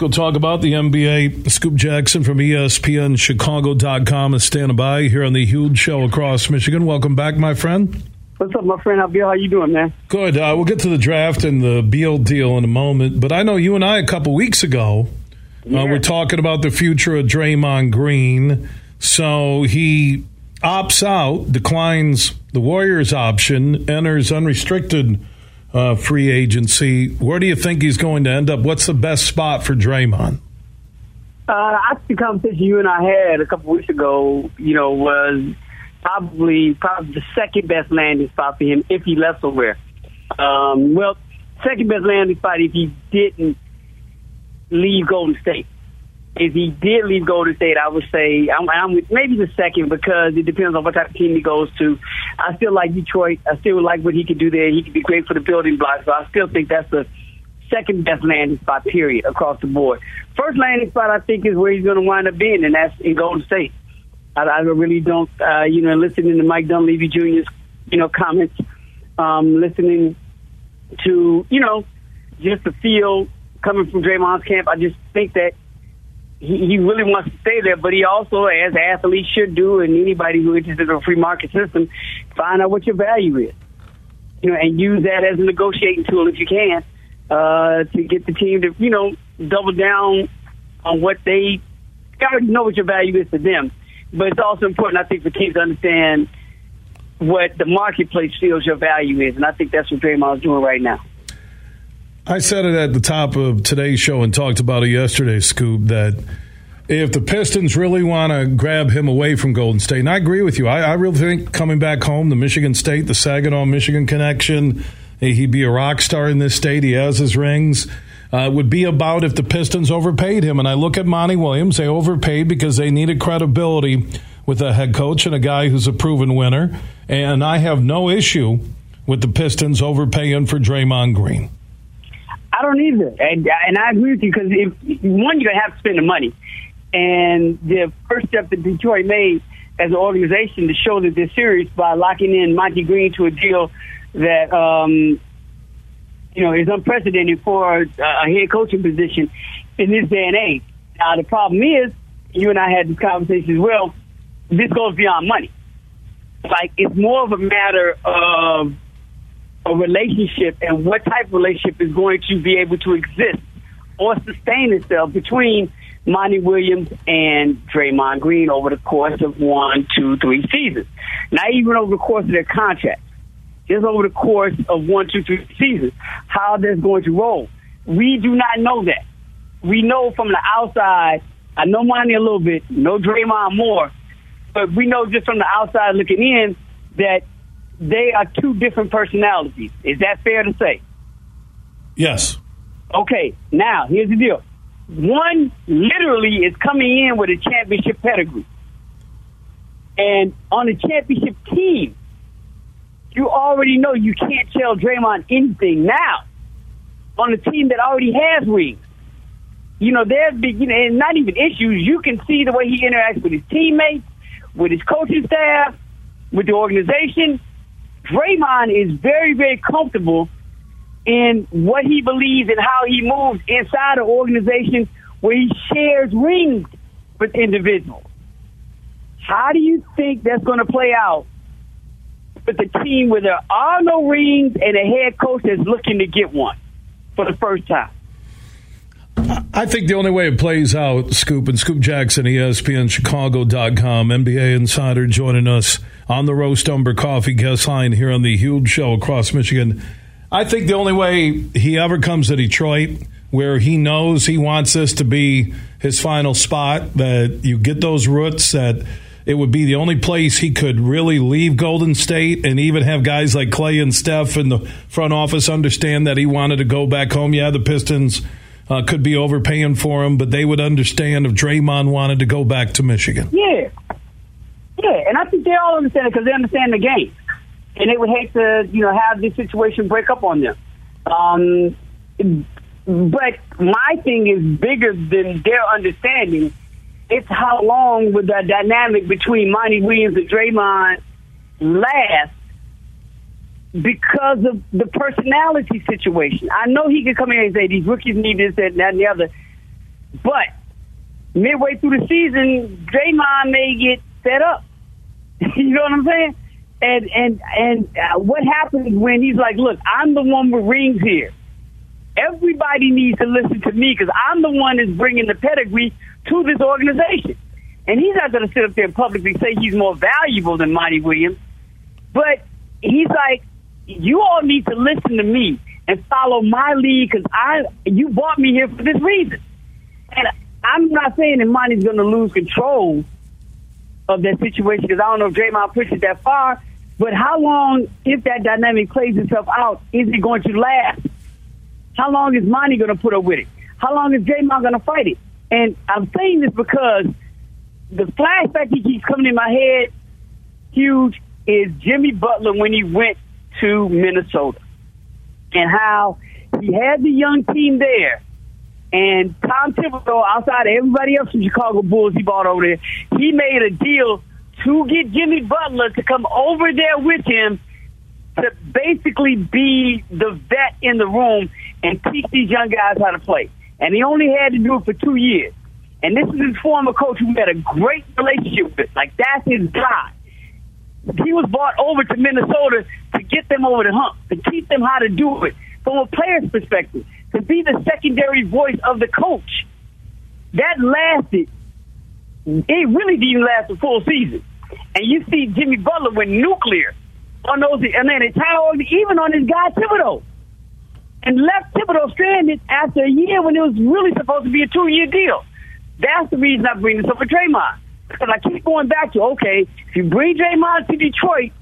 Let's go talk about the NBA. Scoop Jackson from ESPN Chicago.com is standing by here on the huge show across Michigan. Welcome back, my friend. What's up, my friend Bill? How you doing, man? Good. Uh, we'll get to the draft and the Beal deal in a moment, but I know you and I a couple weeks ago yeah. uh, we're talking about the future of Draymond Green. So he opts out, declines the Warriors option, enters unrestricted uh, free agency. Where do you think he's going to end up? What's the best spot for Draymond? Uh, I think the conversation you and I had a couple weeks ago, you know, was probably probably the second best landing spot for him if he left somewhere. Um, well, second best landing spot if he didn't leave Golden State if he did leave Golden State, I would say I'm, I'm maybe the second because it depends on what type of team he goes to. I still like Detroit. I still like what he could do there. He could be great for the building blocks. So I still think that's the second best landing spot, period, across the board. First landing spot, I think, is where he's going to wind up being, and that's in Golden State. I, I really don't, uh, you know, listening to Mike Dunleavy Jr.'s, you know, comments, um, listening to, you know, just the feel coming from Draymond's camp. I just think that he, he really wants to stay there, but he also, as athletes should do, and anybody who is interested in a free market system, find out what your value is, you know, and use that as a negotiating tool if you can uh, to get the team to, you know, double down on what they already know what your value is to them. But it's also important, I think, for teams to understand what the marketplace feels your value is, and I think that's what Draymond's doing right now. I said it at the top of today's show and talked about it yesterday, Scoop, that if the Pistons really want to grab him away from Golden State, and I agree with you, I, I really think coming back home, the Michigan State, the Saginaw Michigan connection, he'd be a rock star in this state. He has his rings. Uh, would be about if the Pistons overpaid him. And I look at Monty Williams, they overpaid because they needed credibility with a head coach and a guy who's a proven winner. And I have no issue with the Pistons overpaying for Draymond Green. I don't either, and and I agree with you because if one, you're gonna have to spend the money, and the first step that Detroit made as an organization to show that they're serious by locking in Monty Green to a deal that um, you know is unprecedented for a head coaching position in this day and age. Now the problem is, you and I had this conversation as well. This goes beyond money. Like it's more of a matter of a relationship and what type of relationship is going to be able to exist or sustain itself between Monty Williams and Draymond Green over the course of one, two, three seasons. Not even over the course of their contract. Just over the course of one, two, three seasons, how they're going to roll. We do not know that. We know from the outside, I know Monty a little bit, know Draymond more, but we know just from the outside looking in that they are two different personalities. Is that fair to say? Yes. Okay, now here's the deal. One literally is coming in with a championship pedigree. And on a championship team, you already know you can't tell Draymond anything now. On a team that already has rings, you know, there's big, you know, and not even issues. You can see the way he interacts with his teammates, with his coaching staff, with the organization. Draymond is very, very comfortable in what he believes and how he moves inside an organization where he shares rings with individuals. How do you think that's going to play out with a team where there are no rings and a head coach that's looking to get one for the first time? I think the only way it plays out, Scoop and Scoop Jackson, ESPN Chicago.com, NBA insider joining us on the Roast Umber Coffee guest line here on the huge show across Michigan. I think the only way he ever comes to Detroit, where he knows he wants this to be his final spot, that you get those roots, that it would be the only place he could really leave Golden State and even have guys like Clay and Steph in the front office understand that he wanted to go back home. Yeah, the Pistons uh, could be overpaying for him, but they would understand if Draymond wanted to go back to Michigan. Yeah. Yeah, and I think they all understand it because they understand the game. And they would hate to, you know, have this situation break up on them. Um, but my thing is bigger than their understanding. It's how long would the dynamic between Monty Williams and Draymond last because of the personality situation. I know he could come in and say these rookies need this, that, and that, and the other. But midway through the season, Draymond may get set up. you know what I'm saying? And and and uh, what happens when he's like, "Look, I'm the one with rings here. Everybody needs to listen to me because I'm the one that's bringing the pedigree to this organization." And he's not going to sit up there and publicly say he's more valuable than Monty Williams, but he's like, "You all need to listen to me and follow my lead because I you brought me here for this reason." And I'm not saying that Monty's going to lose control of that situation because I don't know if Draymond pushes that far. But how long, if that dynamic plays itself out, is it going to last? How long is Monty going to put up with it? How long is Draymond going to fight it? And I'm saying this because the flashback that keeps coming in my head, huge, is Jimmy Butler when he went to Minnesota and how he had the young team there and Tom Thibodeau, outside of everybody else from Chicago Bulls he bought over there, he made a deal to get Jimmy Butler to come over there with him to basically be the vet in the room and teach these young guys how to play. And he only had to do it for two years. And this is his former coach who had a great relationship with. Like, that's his guy. He was brought over to Minnesota to get them over the hump, to teach them how to do it from a player's perspective to be the secondary voice of the coach. That lasted. It really didn't last a full season. And you see Jimmy Butler went nuclear on those, and then entire, even on his guy Thibodeau, and left Thibodeau stranded after a year when it was really supposed to be a two-year deal. That's the reason I bring this up for Draymond. Because I keep going back to, okay, if you bring Draymond to Detroit,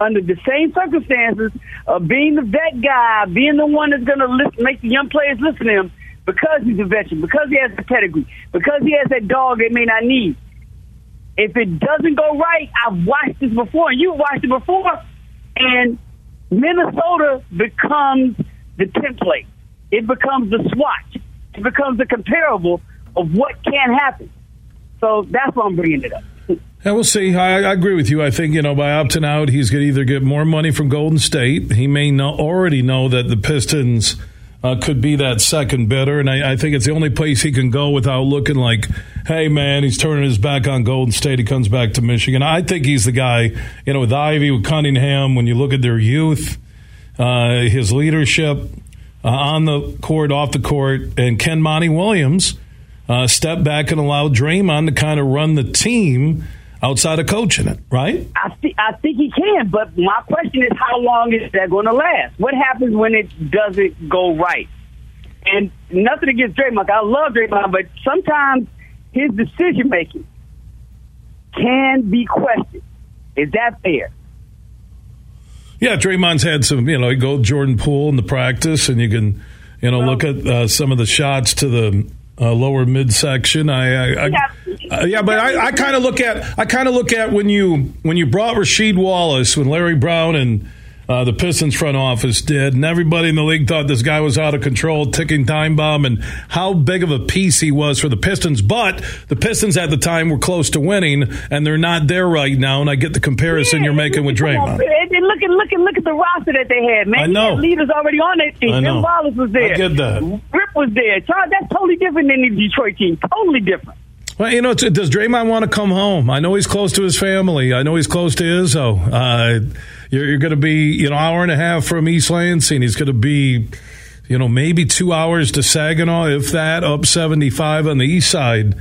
under the same circumstances of being the vet guy, being the one that's going to make the young players listen to him because he's a veteran, because he has the pedigree, because he has that dog they may not need. If it doesn't go right, I've watched this before, and you've watched it before, and Minnesota becomes the template. It becomes the swatch. It becomes the comparable of what can happen. So that's why I'm bringing it up. Yeah, we'll see. I, I, agree with you. I think you know by opting out, he's going to either get more money from Golden State. He may know, already know that the Pistons uh, could be that second bidder, and I, I, think it's the only place he can go without looking like, hey man, he's turning his back on Golden State. He comes back to Michigan. I think he's the guy. You know, with Ivey, with Cunningham. When you look at their youth, uh, his leadership uh, on the court, off the court, and Ken Monty Williams. Uh, step back and allow Draymond to kind of run the team outside of coaching it, right? I, th- I think he can, but my question is how long is that going to last? What happens when it doesn't go right? And nothing against Draymond. I love Draymond, but sometimes his decision making can be questioned. Is that fair? Yeah, Draymond's had some, you know, you go Jordan Poole in the practice, and you can, you know, well, look at uh, some of the shots to the uh, lower midsection. I, I, I yeah. Uh, yeah. but I, I kind of look at I kind of look at when you when you brought Rasheed Wallace when Larry Brown and uh, the Pistons front office did, and everybody in the league thought this guy was out of control, ticking time bomb, and how big of a piece he was for the Pistons. But the Pistons at the time were close to winning, and they're not there right now. And I get the comparison you're making with Draymond. Look at look at look at the roster that they had, man. I know leaders already on that team. Ben Wallace was there. I get that. Rip was there. Charles, that's totally different than the Detroit team. Totally different. Well, you know, does Draymond want to come home? I know he's close to his family. I know he's close to Izzo. Uh, you're, you're going to be, you know, hour and a half from East Lansing. He's going to be, you know, maybe two hours to Saginaw, if that, up 75 on the east side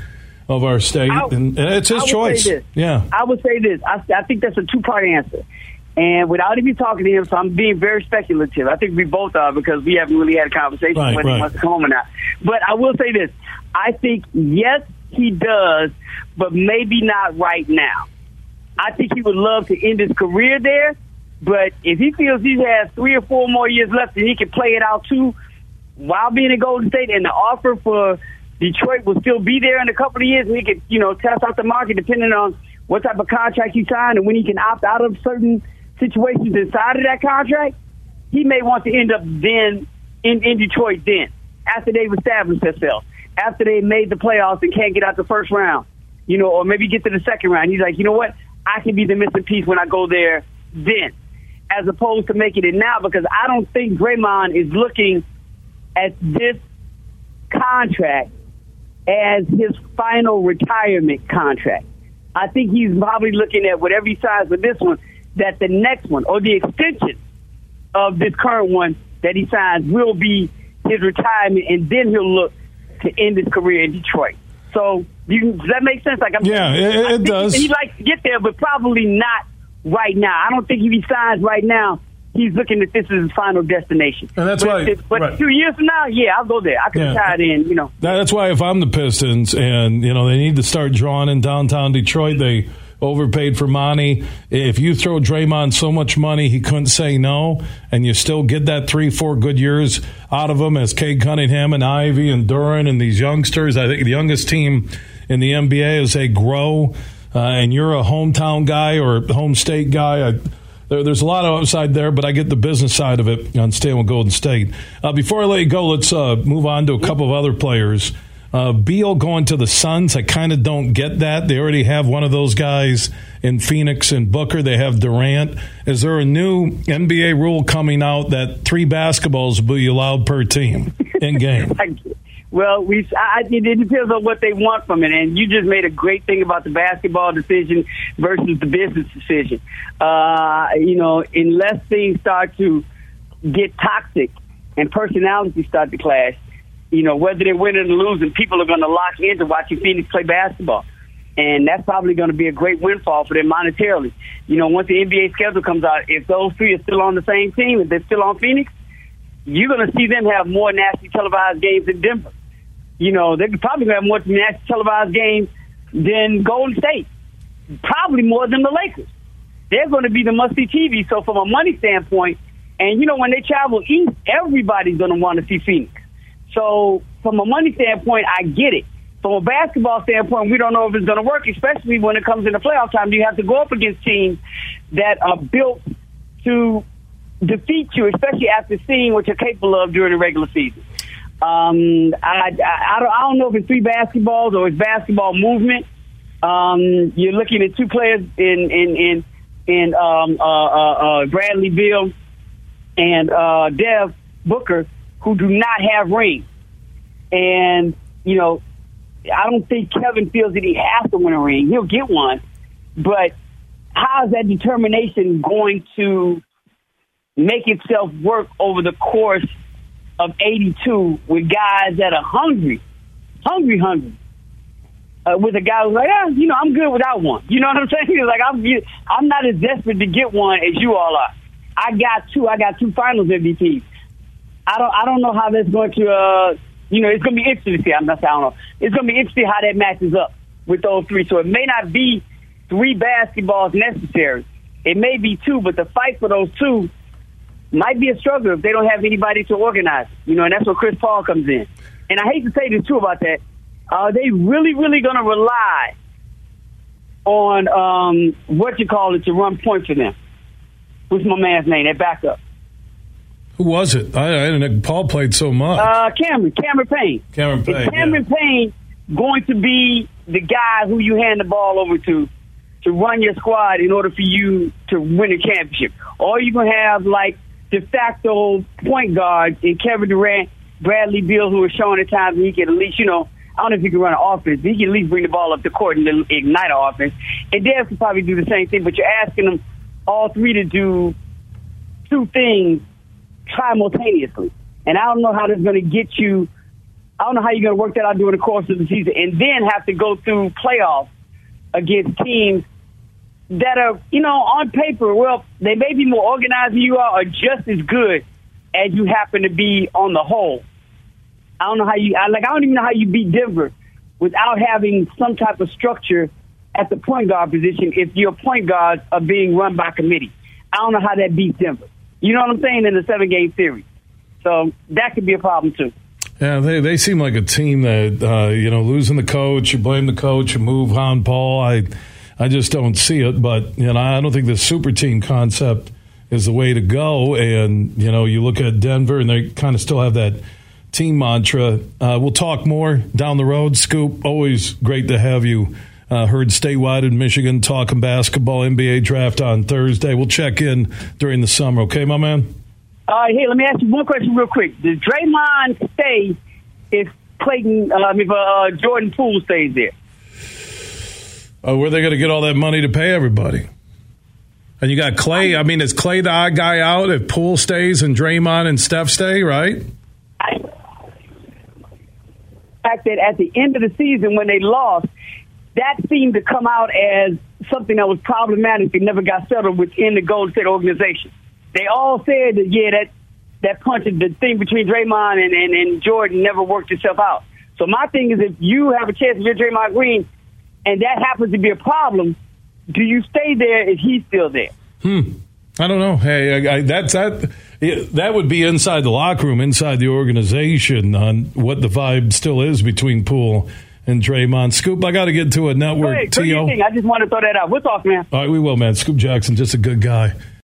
of our state. I, and, and, it's his choice. Yeah. I would say this. I, I think that's a two part answer. And without even talking to him, so I'm being very speculative. I think we both are because we haven't really had a conversation right, whether right. he wants to come home or not. But I will say this. I think, yes, he does, but maybe not right now. I think he would love to end his career there, but if he feels he has three or four more years left and he can play it out too while being in Golden State and the offer for Detroit will still be there in a couple of years and he could, you know, test out the market depending on what type of contract he signed and when he can opt out of certain situations inside of that contract, he may want to end up then in, in Detroit then, after they've established themselves, after they made the playoffs and can't get out the first round, you know, or maybe get to the second round. He's like, you know what? I can be the missing piece when I go there then as opposed to making it now because I don't think Draymond is looking at this contract as his final retirement contract. I think he's probably looking at whatever he signs with this one, that the next one or the extension of this current one that he signs will be his retirement, and then he'll look to end his career in Detroit. So, you, does that make sense? Like, I'm, yeah, it, it does. He'd like to get there, but probably not right now. I don't think if he signs right now, he's looking at this as his final destination. And that's but why. but right. two years from now, yeah, I'll go there. I can yeah. tie it in. You know. That's why if I'm the Pistons and you know they need to start drawing in downtown Detroit, they overpaid for Monty. If you throw Draymond so much money he couldn't say no, and you still get that three, four good years out of him as Cade Cunningham and Ivey and Duren and these youngsters, I think the youngest team in the NBA as they grow, uh, and you're a hometown guy or home state guy. I, there, there's a lot of upside there, but I get the business side of it on staying with Golden State. Uh, before I let you go, let's uh, move on to a couple of other players. Uh, Beal going to the Suns, I kind of don't get that. They already have one of those guys in Phoenix and Booker. They have Durant. Is there a new NBA rule coming out that three basketballs will be allowed per team in game? well, we I, it depends on what they want from it. And you just made a great thing about the basketball decision versus the business decision. Uh, you know, unless things start to get toxic and personalities start to clash, you know, whether they're winning or losing, people are going to lock into watching Phoenix play basketball. And that's probably going to be a great windfall for them monetarily. You know, once the NBA schedule comes out, if those three are still on the same team, if they're still on Phoenix, you're going to see them have more nationally televised games in Denver. You know, they could probably going to have more nationally televised games than Golden State. Probably more than the Lakers. They're going to be the must-see TV. So from a money standpoint, and you know, when they travel east, everybody's going to want to see Phoenix. So from a money standpoint, I get it. From a basketball standpoint, we don't know if it's going to work, especially when it comes into playoff time. You have to go up against teams that are built to defeat you, especially after seeing what you're capable of during the regular season. Um, I, I, I, don't, I don't know if it's three basketballs or it's basketball movement. Um, you're looking at two players in in in in um, uh, uh, uh, Bradley Beal and uh, Dev Booker who do not have rings. And, you know, I don't think Kevin feels that he has to win a ring. He'll get one. But how is that determination going to make itself work over the course of 82 with guys that are hungry, hungry, hungry? Uh, with a guy who's like, yeah, you know, I'm good without one. You know what I'm saying? Like, I'm, I'm not as desperate to get one as you all are. I got two. I got two Finals MVPs. I don't I don't know how that's going to uh you know it's going to be interesting to see. I'm not I don't know. It's going to be interesting how that matches up with those three. So it may not be three basketballs necessary. It may be two, but the fight for those two might be a struggle if they don't have anybody to organize. You know, and that's where Chris Paul comes in. And I hate to say this too about that. Are they really, really going to rely on um, what you call it to run points for them? What's my man's name? That backup. Who was it? I, I didn't. Paul played so much. Uh, Cameron, Cameron Payne. Cameron Payne. Is Cameron yeah. Payne going to be the guy who you hand the ball over to to run your squad in order for you to win a championship? Or you going to have like de facto point guard in Kevin Durant, Bradley Beal, who are showing at times he can at least, you know, I don't know if he can run an offense, but he can at least bring the ball up the court and ignite an offense. And Dev can probably do the same thing, but you're asking them all three to do two things simultaneously. And I don't know how that's going to get you. I don't know how you're going to work that out during the course of the season, and then have to go through playoffs against teams that are, you know, on paper, well, they may be more organized than you are, or just as good as you happen to be on the whole. I don't know how you, I, like, I don't even know how you beat Denver without having some type of structure at the point guard position if your point guards are being run by committee. I don't know how that beats Denver. You know what I'm saying? In the seven game series. So that could be a problem too. Yeah, they they seem like a team that uh, you know losing the coach, you blame the coach, you move on Paul. I I just don't see it, but you know I don't think the super team concept is the way to go. And you know you look at Denver, and they kind of still have that team mantra. Uh, we'll talk more down the road. Scoop, always great to have you uh, heard statewide in Michigan talking basketball, NBA draft on Thursday. We'll check in during the summer, okay, my man? Uh, hey, let me ask you one question real quick. Does Draymond stay if Clayton, uh, I mean, if uh, Jordan Poole stays there. Uh, where are they going to get all that money to pay everybody? And you got Clay. I mean, is Clay the odd guy out if Poole stays and Draymond and Steph stay, right? I, fact that at the end of the season when they lost, that seemed to come out as something that was problematic and never got settled within the Golden State organization. They all said that yeah, that that punch, the thing between Draymond and, and, and Jordan never worked itself out. So my thing is, if you have a chance get Draymond Green, and that happens to be a problem, do you stay there if he's still there? Hmm. I don't know. Hey, I, I, that's that. That would be inside the locker room, inside the organization, on what the vibe still is between Poole and Draymond. Scoop, I got to get to a network. Hey, I just want to throw that out. We'll talk, man. All right, we will, man. Scoop Jackson, just a good guy.